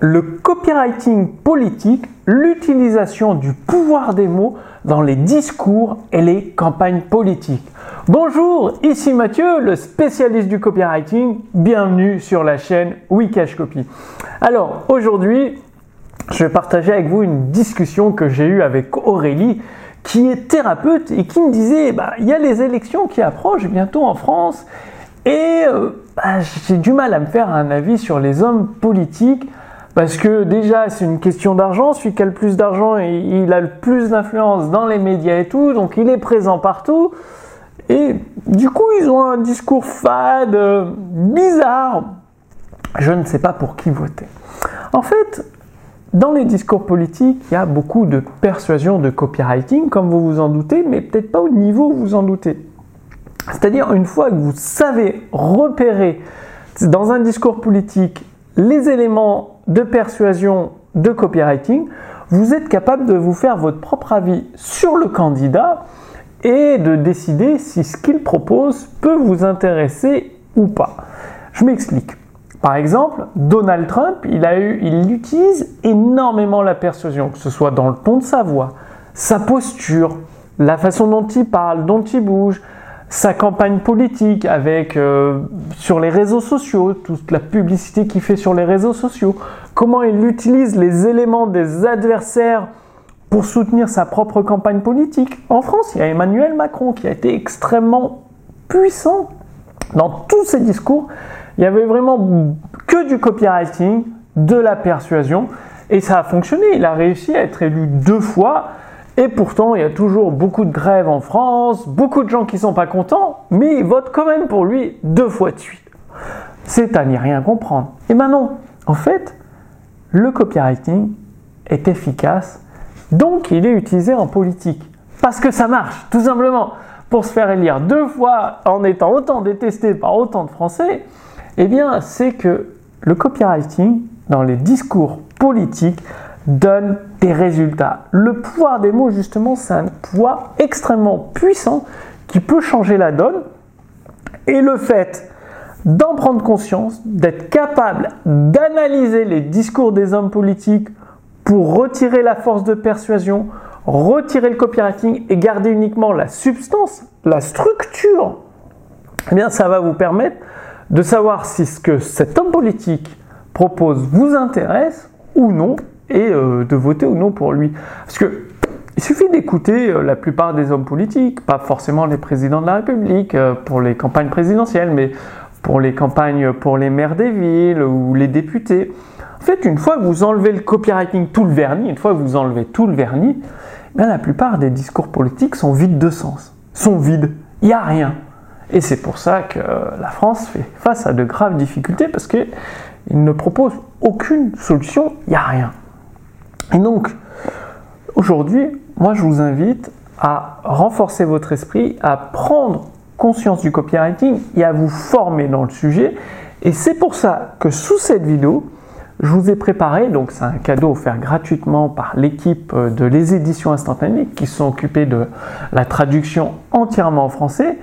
le copywriting politique, l'utilisation du pouvoir des mots dans les discours et les campagnes politiques. Bonjour, ici Mathieu, le spécialiste du copywriting. Bienvenue sur la chaîne Wikash Copy. Alors aujourd'hui, je vais partager avec vous une discussion que j'ai eue avec Aurélie, qui est thérapeute et qui me disait bah, il y a les élections qui approchent bientôt en France et euh, bah, j'ai du mal à me faire un avis sur les hommes politiques parce que déjà, c'est une question d'argent. Celui qui a le plus d'argent, il a le plus d'influence dans les médias et tout, donc il est présent partout. Et du coup, ils ont un discours fade, euh, bizarre. Je ne sais pas pour qui voter. En fait, dans les discours politiques, il y a beaucoup de persuasion, de copywriting, comme vous vous en doutez, mais peut-être pas au niveau où vous vous en doutez. C'est-à-dire, une fois que vous savez repérer dans un discours politique les éléments de persuasion de copywriting, vous êtes capable de vous faire votre propre avis sur le candidat et de décider si ce qu'il propose peut vous intéresser ou pas. Je m'explique. Par exemple, Donald Trump, il, a eu, il utilise énormément la persuasion, que ce soit dans le ton de sa voix, sa posture, la façon dont il parle, dont il bouge, sa campagne politique avec euh, sur les réseaux sociaux, toute la publicité qu'il fait sur les réseaux sociaux, comment il utilise les éléments des adversaires pour soutenir sa propre campagne politique. En France, il y a Emmanuel Macron qui a été extrêmement puissant dans tous ses discours. Il y avait vraiment que du copywriting, de la persuasion, et ça a fonctionné. Il a réussi à être élu deux fois et pourtant, il y a toujours beaucoup de grèves en France, beaucoup de gens qui sont pas contents, mais ils votent quand même pour lui deux fois de suite. C'est à n'y rien comprendre. Et maintenant, en fait, le copywriting est efficace, donc il est utilisé en politique. Parce que ça marche, tout simplement. Pour se faire élire deux fois en étant autant détesté par autant de Français, eh bien, c'est que le copywriting, dans les discours politiques, donne des résultats. Le pouvoir des mots, justement, c'est un pouvoir extrêmement puissant qui peut changer la donne. Et le fait d'en prendre conscience, d'être capable d'analyser les discours des hommes politiques pour retirer la force de persuasion, retirer le copywriting et garder uniquement la substance, la structure, eh bien ça va vous permettre de savoir si ce que cet homme politique propose vous intéresse ou non et euh, de voter ou non pour lui. Parce que il suffit d'écouter euh, la plupart des hommes politiques, pas forcément les présidents de la République euh, pour les campagnes présidentielles, mais pour les campagnes pour les maires des villes ou les députés. En fait, une fois que vous enlevez le copywriting, tout le vernis, une fois que vous enlevez tout le vernis, eh la plupart des discours politiques sont vides de sens, sont vides. Il n'y a rien. Et c'est pour ça que la France fait face à de graves difficultés parce qu'il ne propose aucune solution, il n'y a rien. Et donc, aujourd'hui, moi, je vous invite à renforcer votre esprit, à prendre conscience du copywriting et à vous former dans le sujet. Et c'est pour ça que sous cette vidéo, je vous ai préparé, donc c'est un cadeau offert gratuitement par l'équipe de Les Éditions Instantanées qui sont occupées de la traduction entièrement en français.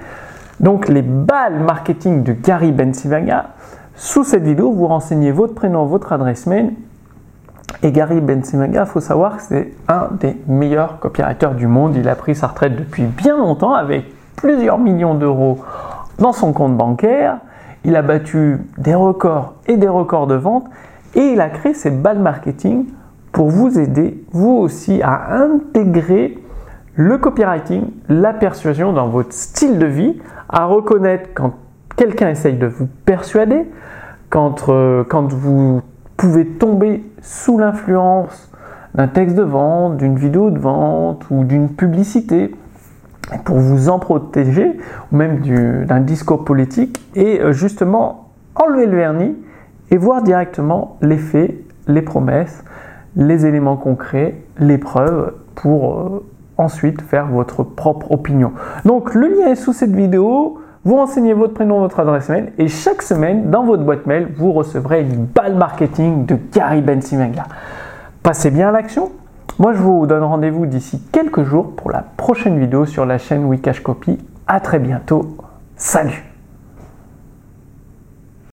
Donc les balles marketing de Gary Bensivaga. Sous cette vidéo, vous renseignez votre prénom, votre adresse mail et Gary Bensimaga, il faut savoir que c'est un des meilleurs copywriters du monde. Il a pris sa retraite depuis bien longtemps avec plusieurs millions d'euros dans son compte bancaire. Il a battu des records et des records de vente et il a créé ces balles marketing pour vous aider, vous aussi, à intégrer le copywriting, la persuasion dans votre style de vie, à reconnaître quand quelqu'un essaye de vous persuader, quand, euh, quand vous pouvez tomber sous l'influence d'un texte de vente, d'une vidéo de vente ou d'une publicité pour vous en protéger, ou même d'un discours politique, et euh, justement enlever le vernis et voir directement les faits, les promesses, les éléments concrets, les preuves pour euh, ensuite faire votre propre opinion. Donc le lien est sous cette vidéo. Vous renseignez votre prénom, votre adresse mail et chaque semaine, dans votre boîte mail, vous recevrez une balle marketing de Gary Bensimanga. Passez bien à l'action. Moi, je vous donne rendez-vous d'ici quelques jours pour la prochaine vidéo sur la chaîne Wikash Copy. À très bientôt. Salut